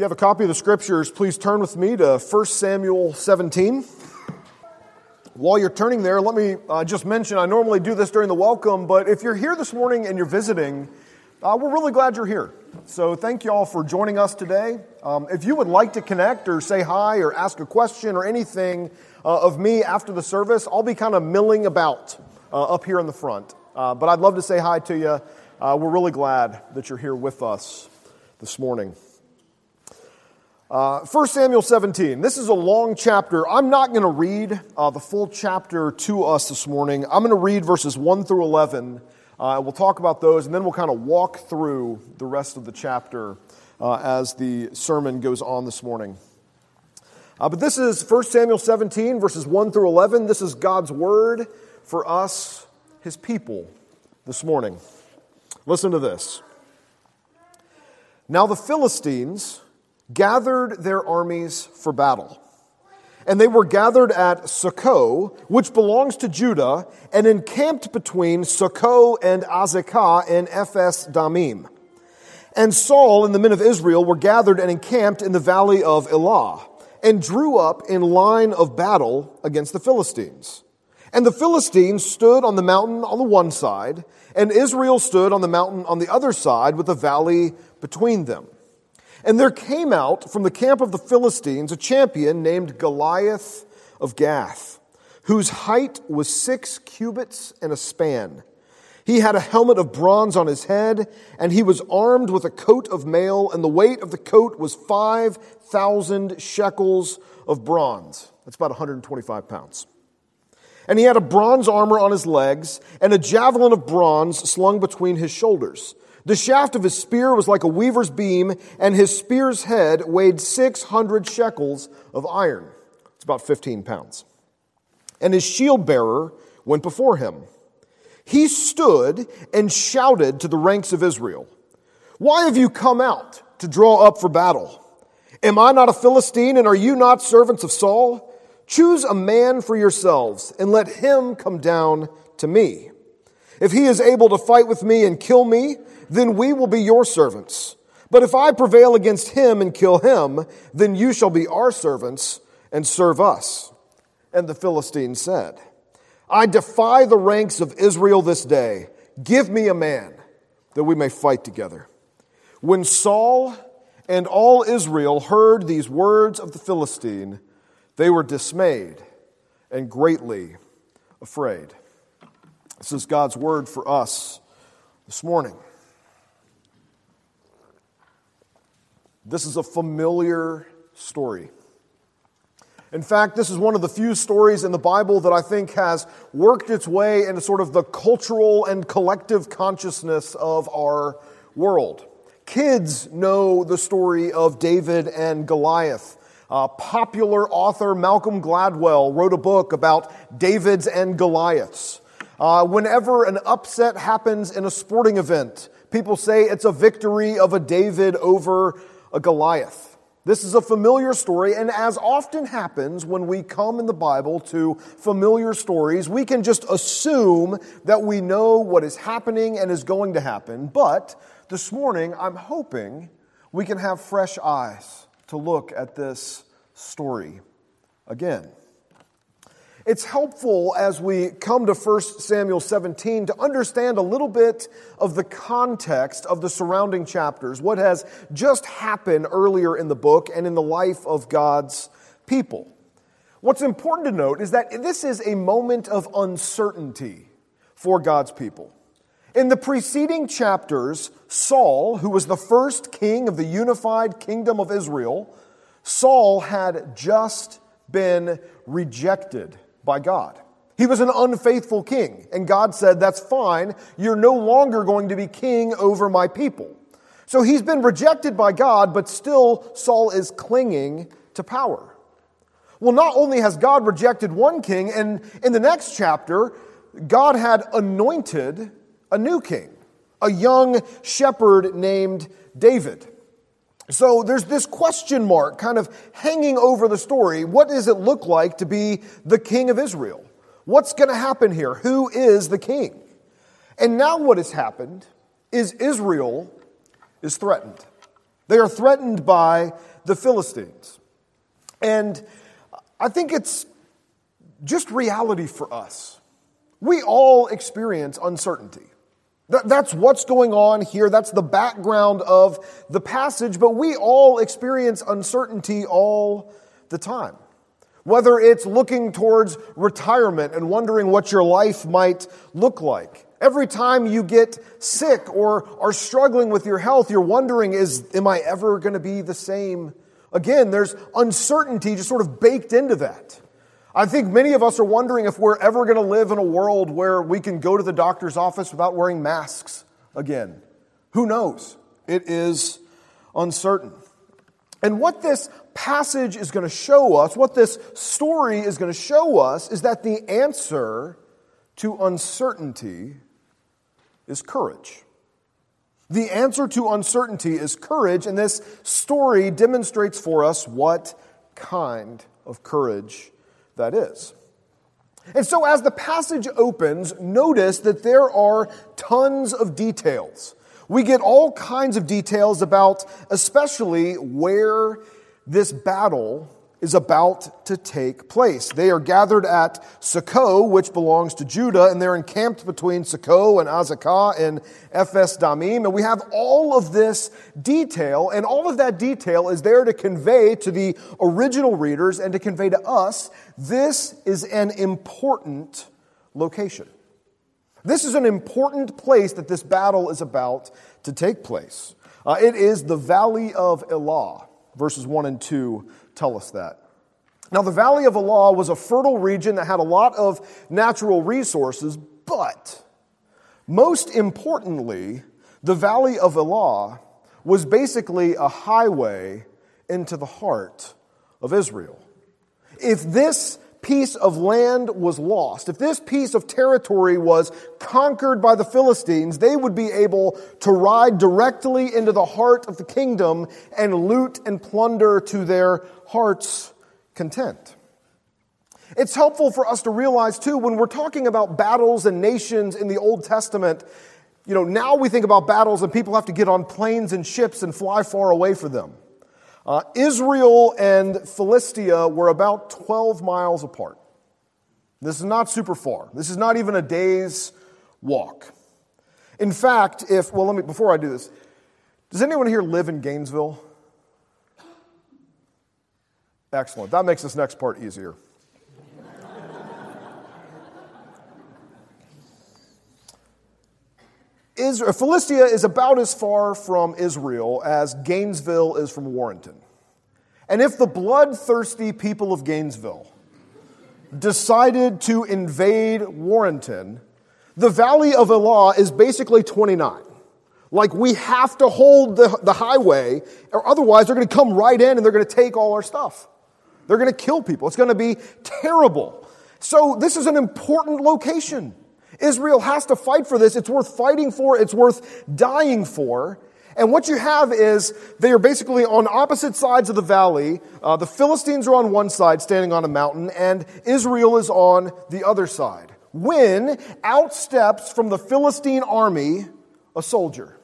you have a copy of the scriptures, please turn with me to 1 Samuel 17. While you're turning there, let me uh, just mention I normally do this during the welcome, but if you're here this morning and you're visiting, uh, we're really glad you're here. So thank you all for joining us today. Um, if you would like to connect or say hi or ask a question or anything uh, of me after the service, I'll be kind of milling about uh, up here in the front. Uh, but I'd love to say hi to you. Uh, we're really glad that you're here with us this morning. Uh, 1 Samuel 17. This is a long chapter. I'm not going to read uh, the full chapter to us this morning. I'm going to read verses 1 through 11. Uh, we'll talk about those, and then we'll kind of walk through the rest of the chapter uh, as the sermon goes on this morning. Uh, but this is 1 Samuel 17, verses 1 through 11. This is God's word for us, his people, this morning. Listen to this. Now the Philistines gathered their armies for battle. And they were gathered at Socoh, which belongs to Judah, and encamped between Socoh and Azekah in Ephes Damim. And Saul and the men of Israel were gathered and encamped in the valley of Elah, and drew up in line of battle against the Philistines. And the Philistines stood on the mountain on the one side, and Israel stood on the mountain on the other side with a valley between them. And there came out from the camp of the Philistines a champion named Goliath of Gath, whose height was six cubits and a span. He had a helmet of bronze on his head, and he was armed with a coat of mail, and the weight of the coat was 5,000 shekels of bronze. That's about 125 pounds. And he had a bronze armor on his legs, and a javelin of bronze slung between his shoulders. The shaft of his spear was like a weaver's beam, and his spear's head weighed 600 shekels of iron. It's about 15 pounds. And his shield bearer went before him. He stood and shouted to the ranks of Israel, Why have you come out to draw up for battle? Am I not a Philistine, and are you not servants of Saul? Choose a man for yourselves, and let him come down to me. If he is able to fight with me and kill me, then we will be your servants. But if I prevail against him and kill him, then you shall be our servants and serve us. And the Philistine said, I defy the ranks of Israel this day. Give me a man that we may fight together. When Saul and all Israel heard these words of the Philistine, they were dismayed and greatly afraid. This is God's word for us this morning. This is a familiar story. In fact, this is one of the few stories in the Bible that I think has worked its way into sort of the cultural and collective consciousness of our world. Kids know the story of David and Goliath. Uh, popular author Malcolm Gladwell wrote a book about Davids and Goliaths. Uh, whenever an upset happens in a sporting event, people say it's a victory of a David over a Goliath. This is a familiar story, and as often happens when we come in the Bible to familiar stories, we can just assume that we know what is happening and is going to happen. But this morning, I'm hoping we can have fresh eyes to look at this story again. It's helpful as we come to 1 Samuel 17 to understand a little bit of the context of the surrounding chapters, what has just happened earlier in the book and in the life of God's people. What's important to note is that this is a moment of uncertainty for God's people. In the preceding chapters, Saul, who was the first king of the unified kingdom of Israel, Saul had just been rejected by God. He was an unfaithful king, and God said, That's fine. You're no longer going to be king over my people. So he's been rejected by God, but still Saul is clinging to power. Well, not only has God rejected one king, and in the next chapter, God had anointed a new king, a young shepherd named David. So there's this question mark kind of hanging over the story. What does it look like to be the king of Israel? What's going to happen here? Who is the king? And now what has happened is Israel is threatened. They are threatened by the Philistines. And I think it's just reality for us. We all experience uncertainty. That's what's going on here. That's the background of the passage, but we all experience uncertainty all the time. Whether it's looking towards retirement and wondering what your life might look like. Every time you get sick or are struggling with your health, you're wondering, is, am I ever going to be the same again? There's uncertainty just sort of baked into that. I think many of us are wondering if we're ever going to live in a world where we can go to the doctor's office without wearing masks again. Who knows? It is uncertain. And what this passage is going to show us, what this story is going to show us, is that the answer to uncertainty is courage. The answer to uncertainty is courage, and this story demonstrates for us what kind of courage that is. And so, as the passage opens, notice that there are tons of details. We get all kinds of details about, especially, where this battle is about to take place. They are gathered at Socoh, which belongs to Judah, and they're encamped between Socoh and Azekah and Ephes Damim. And we have all of this detail, and all of that detail is there to convey to the original readers and to convey to us this is an important location. This is an important place that this battle is about to take place. Uh, it is the Valley of Elah. Verses 1 and 2 tell us that. Now, the Valley of Elah was a fertile region that had a lot of natural resources, but most importantly, the Valley of Elah was basically a highway into the heart of Israel. If this piece of land was lost, if this piece of territory was conquered by the Philistines, they would be able to ride directly into the heart of the kingdom and loot and plunder to their heart's content. It's helpful for us to realize, too, when we're talking about battles and nations in the Old Testament, you know, now we think about battles and people have to get on planes and ships and fly far away for them. Uh, Israel and Philistia were about 12 miles apart. This is not super far. This is not even a day's walk. In fact, if, well, let me, before I do this, does anyone here live in Gainesville? Excellent. That makes this next part easier. Israel, Philistia is about as far from Israel as Gainesville is from Warrenton. And if the bloodthirsty people of Gainesville decided to invade Warrenton, the Valley of Elah is basically 29. Like, we have to hold the, the highway, or otherwise they're going to come right in and they're going to take all our stuff. They're going to kill people. It's going to be terrible. So, this is an important location. Israel has to fight for this. It's worth fighting for, it's worth dying for. And what you have is they are basically on opposite sides of the valley. Uh, the Philistines are on one side, standing on a mountain, and Israel is on the other side. When out steps from the Philistine army a soldier.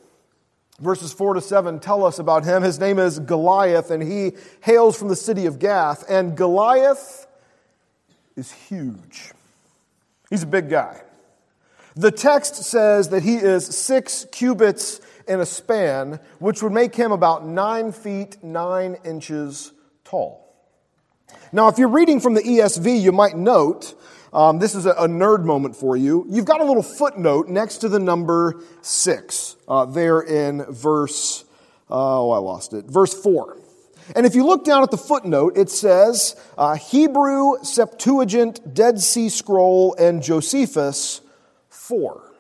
Verses 4 to 7 tell us about him. His name is Goliath, and he hails from the city of Gath. And Goliath is huge. He's a big guy. The text says that he is six cubits in a span, which would make him about nine feet nine inches tall. Now, if you're reading from the ESV, you might note um, this is a, a, nerd moment for you. You've got a little footnote next to the number six uh, there in verse, uh, oh, I lost it, verse four. And if you look down at the footnote, it says uh, Hebrew, Septuagint, Dead Sea Scroll, and Josephus 4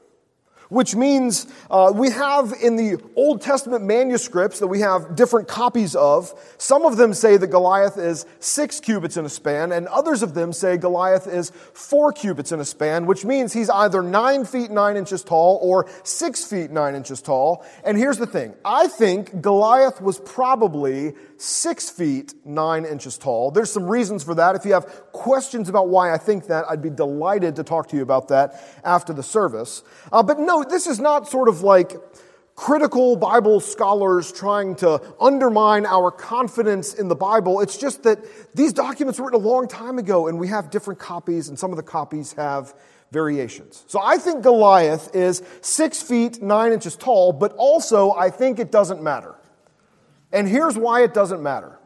which means uh, we have in the Old Testament manuscripts that we have different copies of. Some of them say that Goliath is six cubits in a span, and others of them say Goliath is four cubits in a span, which means he's either nine feet nine inches tall or six feet nine inches tall. And here's the thing I think Goliath was probably six feet nine inches tall. There's some reasons for that. If you have questions about why I think that, I'd be delighted to talk to you about that after the service. Uh, but no, this is not sort of like critical Bible scholars trying to undermine our confidence in the Bible. It's just that these documents were written a long time ago and we have different copies, and some of the copies have variations. So I think Goliath is six feet nine inches tall, but also I think it doesn't matter. And here's why it doesn't matter.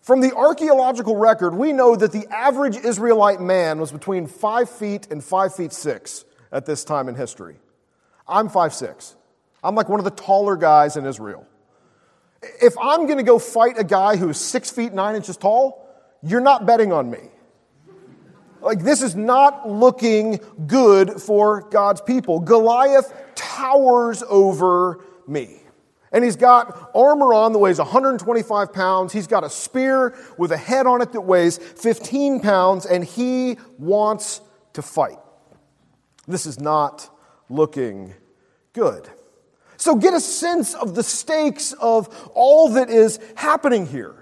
From the archaeological record, we know that the average Israelite man was between five feet and five feet six at this time in history. I'm five six. I'm like one of the taller guys in Israel. If I'm going to go fight a guy who's six feet nine inches tall, you're not betting on me. Like, this is not looking good for God's people. Goliath towers over me. And he's got armor on that weighs 125 pounds. He's got a spear with a head on it that weighs 15 pounds, and he wants to fight. This is not looking good. So get a sense of the stakes of all that is happening here.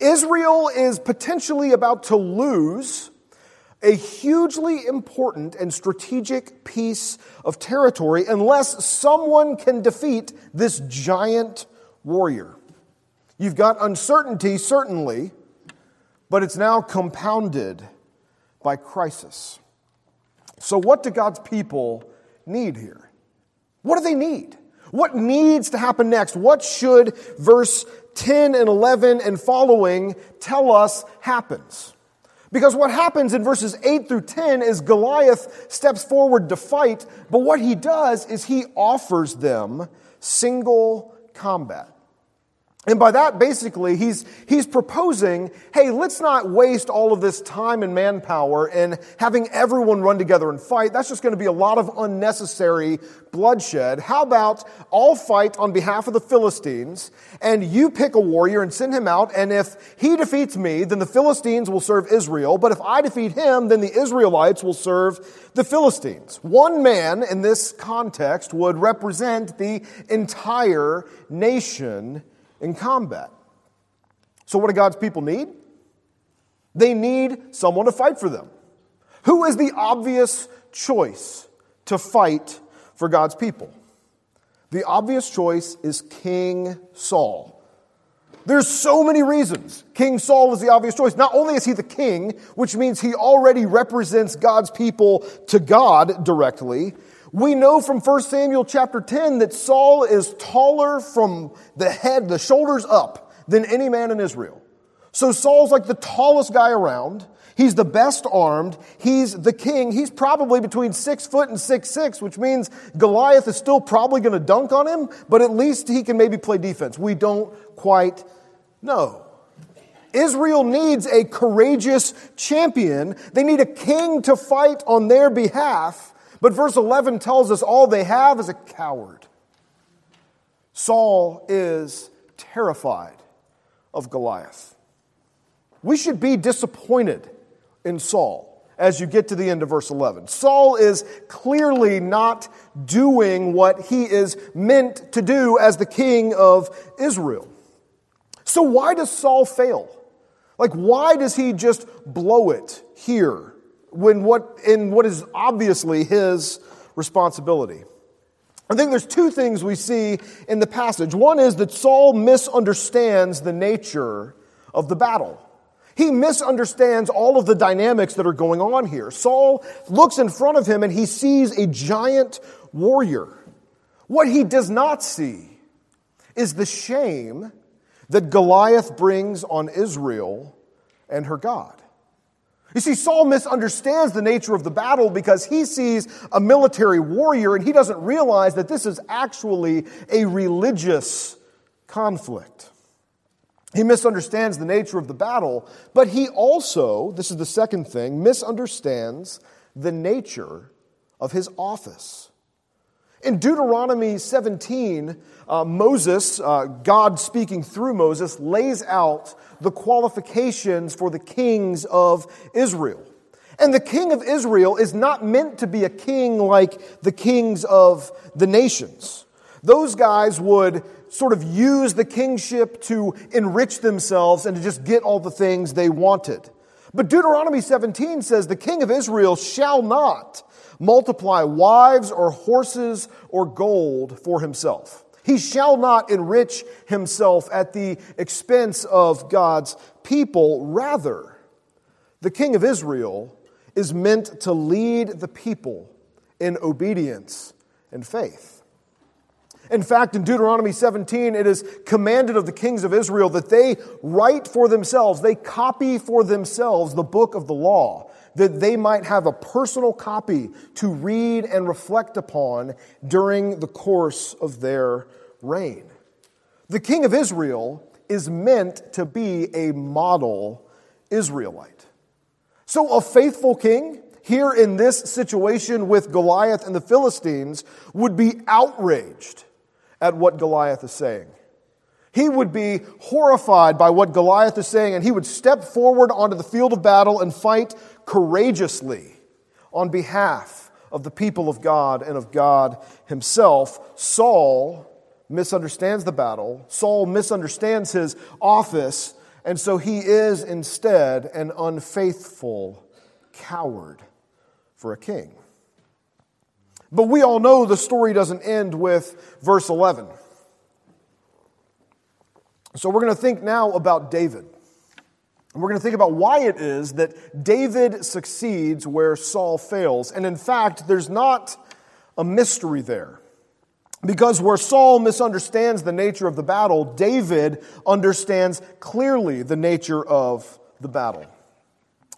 Israel is potentially about to lose a hugely important and strategic piece of territory unless someone can defeat this giant warrior. You've got uncertainty, certainly, but it's now compounded by crisis. So, what do God's people need here? What do they need? What needs to happen next? What should verse 10 and 11 and following tell us happens? Because what happens in verses 8 through 10 is Goliath steps forward to fight, but what he does is he offers them single combat. And by that, basically, he's, he's proposing, hey, let's not waste all of this time and manpower in having everyone run together and fight. That's just going to be a lot of unnecessary bloodshed. How about I'll fight on behalf of the Philistines, and you pick a warrior and send him out, and if he defeats me, then the Philistines will serve Israel, but if I defeat him, then the Israelites will serve the Philistines. One man in this context would represent the entire nation in combat. So, what do God's people need? They need someone to fight for them. Who is the obvious choice to fight for God's people? The obvious choice is King Saul. There's so many reasons. King Saul is the obvious choice. Not only is he the king, which means he already represents God's people to God directly, we know from 1 Samuel chapter 10 that Saul is taller from the head, the shoulders up, than any man in Israel. So Saul's like the tallest guy around. He's the best armed. He's the king. He's probably between six foot and six six, which means Goliath is still probably going to dunk on him, but at least he can maybe play defense. We don't quite know. Israel needs a courageous champion. They need a king to fight on their behalf. But verse 11 tells us all they have is a coward. Saul is terrified of Goliath. We should be disappointed in Saul as you get to the end of verse 11. Saul is clearly not doing what he is meant to do as the king of Israel. So, why does Saul fail? Like, why does he just blow it here? When what, in what is obviously his responsibility. I think there's two things we see in the passage. One is that Saul misunderstands the nature of the battle. He misunderstands all of the dynamics that are going on here. Saul looks in front of him and he sees a giant warrior. What he does not see is the shame that Goliath brings on Israel and her God. You see, Saul misunderstands the nature of the battle because he sees a military warrior and he doesn't realize that this is actually a religious conflict. He misunderstands the nature of the battle, but he also, this is the second thing, misunderstands the nature of his office. In Deuteronomy 17, uh, Moses, uh, God speaking through Moses, lays out the qualifications for the kings of Israel. And the king of Israel is not meant to be a king like the kings of the nations. Those guys would sort of use the kingship to enrich themselves and to just get all the things they wanted. But Deuteronomy 17 says the king of Israel shall not multiply wives or horses or gold for himself. He shall not enrich himself at the expense of God's people. Rather, the king of Israel is meant to lead the people in obedience and faith. In fact, in Deuteronomy 17, it is commanded of the kings of Israel that they write for themselves, they copy for themselves the book of the law, that they might have a personal copy to read and reflect upon during the course of their reign. The king of Israel is meant to be a model Israelite. So, a faithful king here in this situation with Goliath and the Philistines would be outraged at what Goliath is saying. He would be horrified by what Goliath is saying, and he would step forward onto the field of battle and fight courageously on behalf of the people of God and of God himself. Saul misunderstands the battle, Saul misunderstands his office, and so he is instead an unfaithful coward for a king. But we all know the story doesn't end with verse 11. So we're going to think now about David. And we're going to think about why it is that David succeeds where Saul fails. And in fact, there's not a mystery there. Because where Saul misunderstands the nature of the battle, David understands clearly the nature of the battle.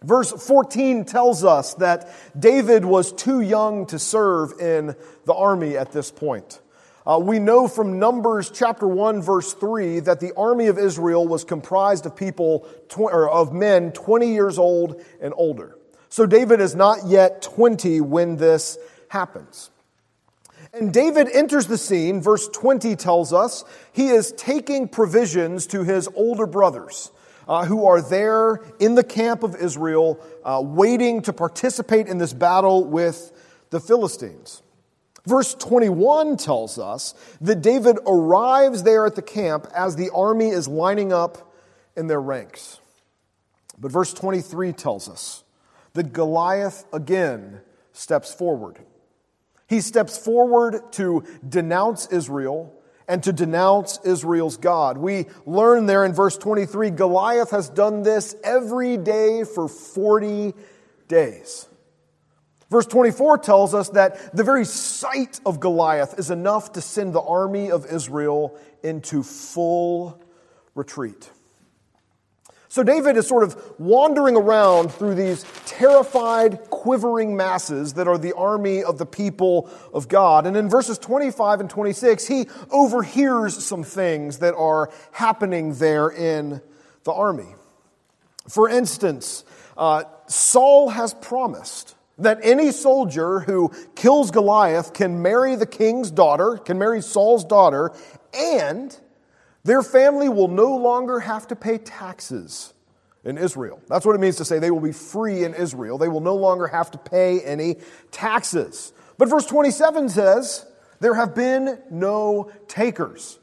Verse 14 tells us that David was too young to serve in the army at this point. Uh, we know from Numbers chapter 1, verse 3, that the army of Israel was comprised of people, tw- or of men 20 years old and older. So David is not yet 20 when this happens. And David enters the scene, verse 20 tells us, he is taking provisions to his older brothers uh, who are there in the camp of Israel, uh, waiting to participate in this battle with the Philistines. Verse 21 tells us that David arrives there at the camp as the army is lining up in their ranks. But verse 23 tells us that Goliath again steps forward. He steps forward to denounce Israel and to denounce Israel's God. We learn there in verse 23 Goliath has done this every day for 40 days. Verse 24 tells us that the very sight of Goliath is enough to send the army of Israel into full retreat. So David is sort of wandering around through these terrified, quivering masses that are the army of the people of God. And in verses 25 and 26, he overhears some things that are happening there in the army. For instance, uh, Saul has promised that any soldier who kills Goliath can marry the king's daughter, can marry Saul's daughter, and their family will no longer have to pay taxes in Israel. That's what it means to say they will be free in Israel. They will no longer have to pay any taxes. But verse 27 says, There have been no takers.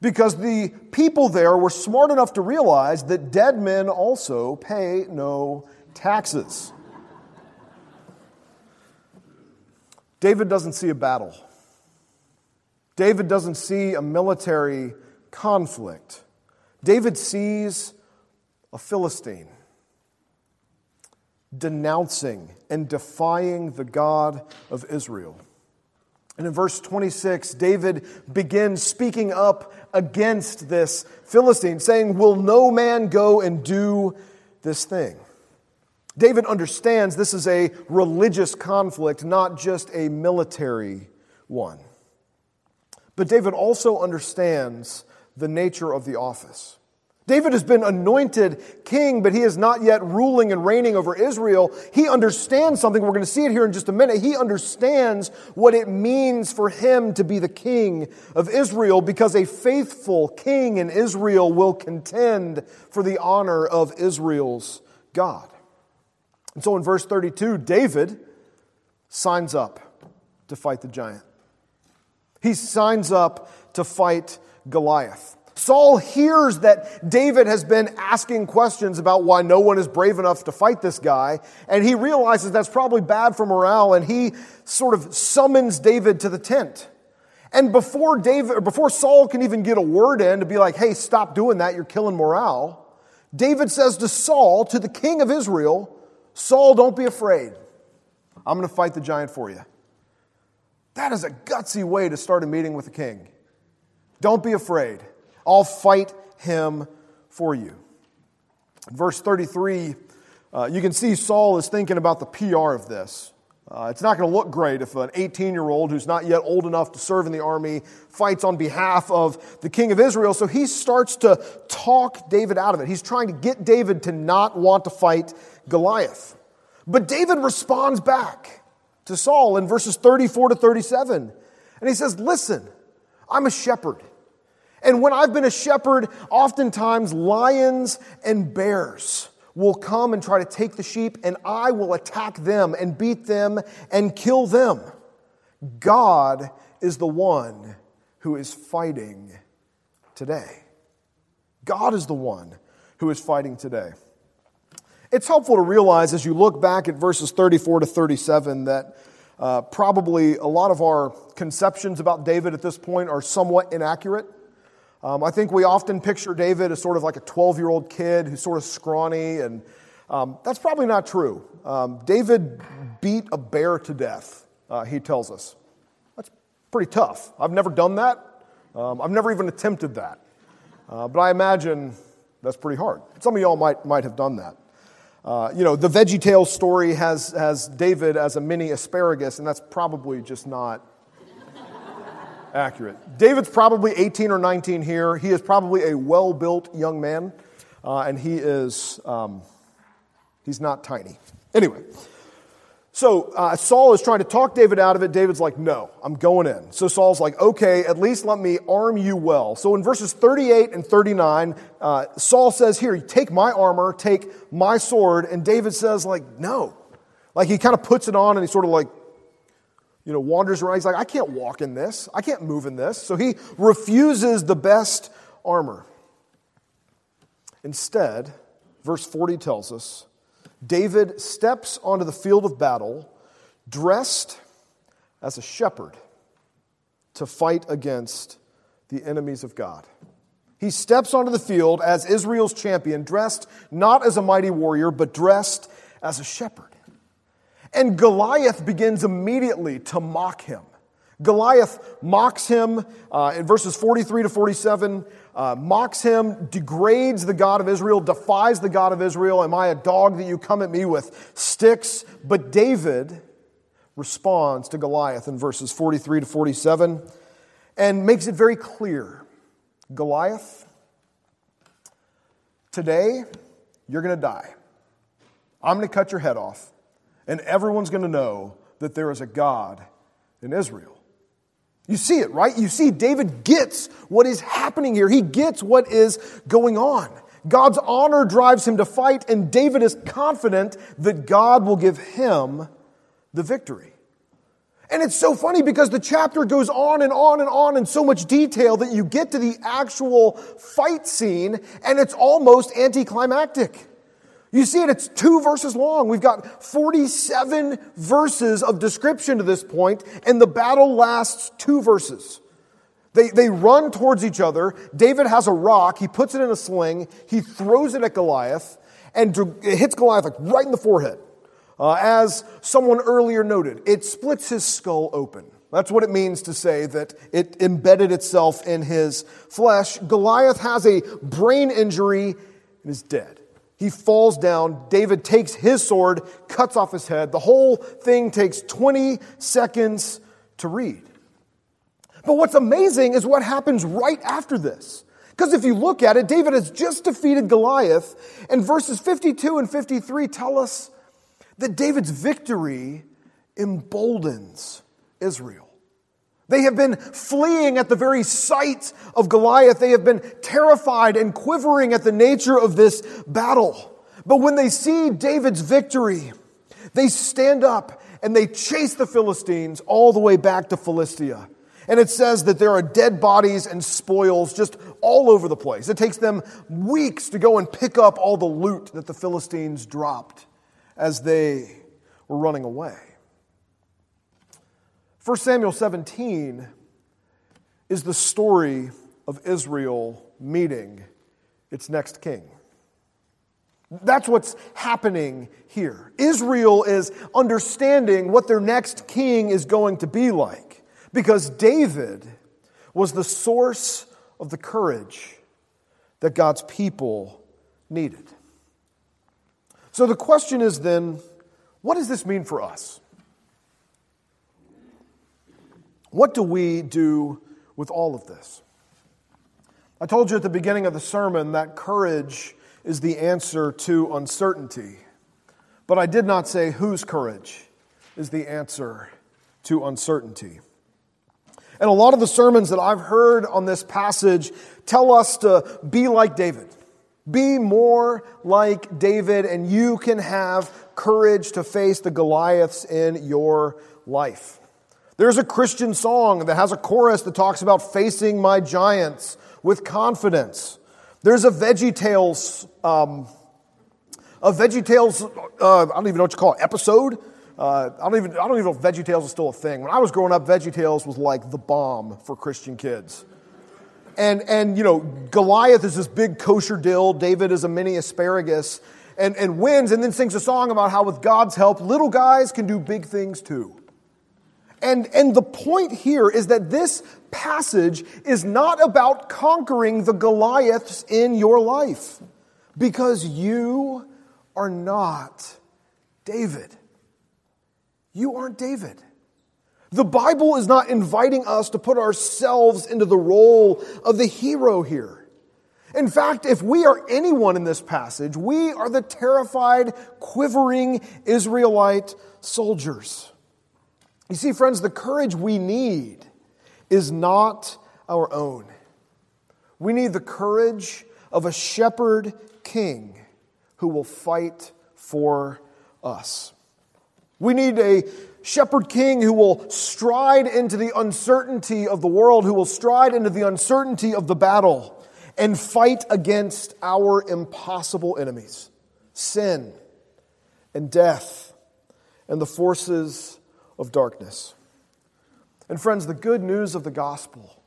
Because the people there were smart enough to realize that dead men also pay no taxes. David doesn't see a battle. David doesn't see a military conflict. David sees a Philistine denouncing and defying the God of Israel. And in verse 26, David begins speaking up against this Philistine, saying, Will no man go and do this thing? David understands this is a religious conflict, not just a military one. But David also understands the nature of the office. David has been anointed king, but he is not yet ruling and reigning over Israel. He understands something. We're going to see it here in just a minute. He understands what it means for him to be the king of Israel because a faithful king in Israel will contend for the honor of Israel's God. And so in verse 32, David signs up to fight the giant. He signs up to fight Goliath. Saul hears that David has been asking questions about why no one is brave enough to fight this guy, and he realizes that's probably bad for morale, and he sort of summons David to the tent. And before David, or before Saul can even get a word in to be like, hey, stop doing that, you're killing morale, David says to Saul, to the king of Israel, Saul, don't be afraid. I'm going to fight the giant for you. That is a gutsy way to start a meeting with the king. Don't be afraid. I'll fight him for you. Verse 33, uh, you can see Saul is thinking about the PR of this. Uh, it's not going to look great if an 18 year old who's not yet old enough to serve in the army fights on behalf of the king of Israel. So he starts to talk David out of it. He's trying to get David to not want to fight Goliath. But David responds back to Saul in verses 34 to 37. And he says, Listen, I'm a shepherd. And when I've been a shepherd, oftentimes lions and bears will come and try to take the sheep, and I will attack them and beat them and kill them. God is the one who is fighting today. God is the one who is fighting today. It's helpful to realize as you look back at verses 34 to 37 that uh, probably a lot of our conceptions about David at this point are somewhat inaccurate. Um, I think we often picture David as sort of like a 12 year old kid who's sort of scrawny, and um, that's probably not true. Um, David beat a bear to death, uh, he tells us. That's pretty tough. I've never done that, um, I've never even attempted that. Uh, but I imagine that's pretty hard. Some of y'all might, might have done that. Uh, you know, the Veggie Tales story has, has David as a mini asparagus, and that's probably just not accurate. David's probably 18 or 19 here. He is probably a well built young man, uh, and he is, um, he's not tiny. Anyway, so uh, Saul is trying to talk David out of it. David's like, no, I'm going in. So Saul's like, okay, at least let me arm you well. So in verses 38 and 39, uh, Saul says, here, take my armor, take my sword. And David says, like, no. Like he kind of puts it on and he sort of like you know, wanders around. He's like, I can't walk in this. I can't move in this. So he refuses the best armor. Instead, verse 40 tells us David steps onto the field of battle dressed as a shepherd to fight against the enemies of God. He steps onto the field as Israel's champion, dressed not as a mighty warrior, but dressed as a shepherd. And Goliath begins immediately to mock him. Goliath mocks him uh, in verses 43 to 47, uh, mocks him, degrades the God of Israel, defies the God of Israel. Am I a dog that you come at me with sticks? But David responds to Goliath in verses 43 to 47 and makes it very clear Goliath, today you're going to die. I'm going to cut your head off and everyone's going to know that there is a God in Israel. You see it, right? You see, David gets what is happening here. He gets what is going on. God's honor drives him to fight, and David is confident that God will give him the victory. And it's so funny because the chapter goes on and on and on in so much detail that you get to the actual fight scene, and it's almost anticlimactic. You see it, it's two verses long. We've got 47 verses of description to this point, and the battle lasts two verses. They, they run towards each other. David has a rock. He puts it in a sling. He throws it at Goliath, and it hits Goliath like right in the forehead. Uh, as someone earlier noted, it splits his skull open. That's what it means to say that it embedded itself in his flesh. Goliath has a brain injury and is dead. He falls down. David takes his sword, cuts off his head. The whole thing takes 20 seconds to read. But what's amazing is what happens right after this. Because if you look at it, David has just defeated Goliath, and verses 52 and 53 tell us that David's victory emboldens Israel. They have been fleeing at the very sight of Goliath. They have been terrified and quivering at the nature of this battle. But when they see David's victory, they stand up and they chase the Philistines all the way back to Philistia. And it says that there are dead bodies and spoils just all over the place. It takes them weeks to go and pick up all the loot that the Philistines dropped as they were running away. 1 Samuel 17 is the story of Israel meeting its next king. That's what's happening here. Israel is understanding what their next king is going to be like because David was the source of the courage that God's people needed. So the question is then what does this mean for us? What do we do with all of this? I told you at the beginning of the sermon that courage is the answer to uncertainty. But I did not say whose courage is the answer to uncertainty. And a lot of the sermons that I've heard on this passage tell us to be like David. Be more like David, and you can have courage to face the Goliaths in your life. There's a Christian song that has a chorus that talks about facing my giants with confidence. There's a Veggie Tales, um, a Veggie Tales, uh, I don't even know what you call it, episode. Uh, I don't even I don't even know if Veggie Tales is still a thing. When I was growing up, Veggie Tales was like the bomb for Christian kids. And and you know, Goliath is this big kosher dill. David is a mini asparagus, and and wins, and then sings a song about how with God's help, little guys can do big things too. And, and the point here is that this passage is not about conquering the Goliaths in your life because you are not David. You aren't David. The Bible is not inviting us to put ourselves into the role of the hero here. In fact, if we are anyone in this passage, we are the terrified, quivering Israelite soldiers. You see, friends, the courage we need is not our own. We need the courage of a shepherd king who will fight for us. We need a shepherd king who will stride into the uncertainty of the world, who will stride into the uncertainty of the battle and fight against our impossible enemies sin and death and the forces of darkness. And friends, the good news of the gospel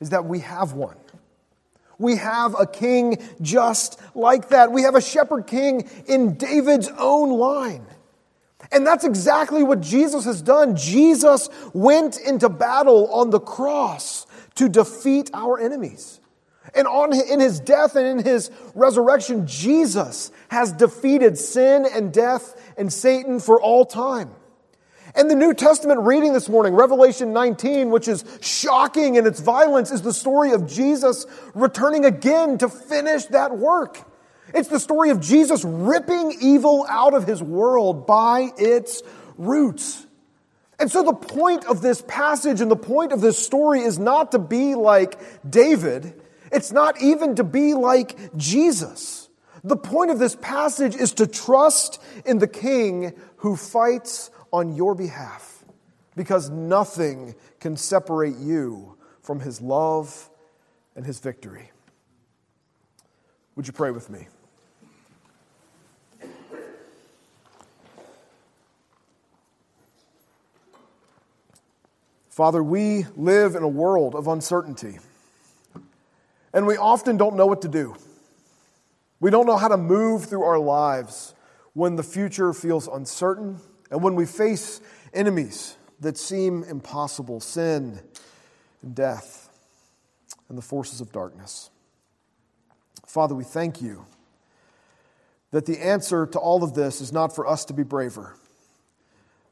is that we have one. We have a king just like that. We have a shepherd king in David's own line. And that's exactly what Jesus has done. Jesus went into battle on the cross to defeat our enemies. And on, in his death and in his resurrection, Jesus has defeated sin and death and Satan for all time. And the New Testament reading this morning, Revelation 19, which is shocking in its violence, is the story of Jesus returning again to finish that work. It's the story of Jesus ripping evil out of his world by its roots. And so the point of this passage and the point of this story is not to be like David. It's not even to be like Jesus. The point of this passage is to trust in the king who fights on your behalf because nothing can separate you from his love and his victory. Would you pray with me? Father, we live in a world of uncertainty, and we often don't know what to do. We don't know how to move through our lives when the future feels uncertain and when we face enemies that seem impossible sin and death and the forces of darkness. Father, we thank you that the answer to all of this is not for us to be braver,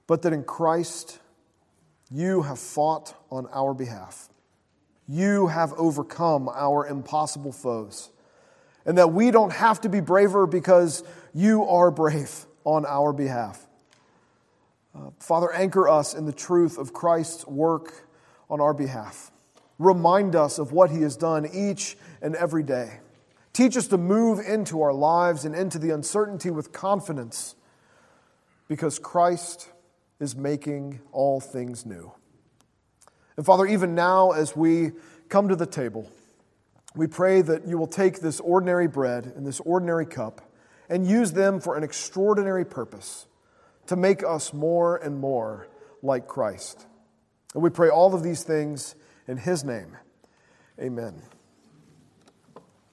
but that in Christ you have fought on our behalf. You have overcome our impossible foes. And that we don't have to be braver because you are brave on our behalf. Father, anchor us in the truth of Christ's work on our behalf. Remind us of what he has done each and every day. Teach us to move into our lives and into the uncertainty with confidence because Christ is making all things new. And Father, even now as we come to the table, we pray that you will take this ordinary bread and this ordinary cup and use them for an extraordinary purpose to make us more and more like Christ. And we pray all of these things In his name, amen.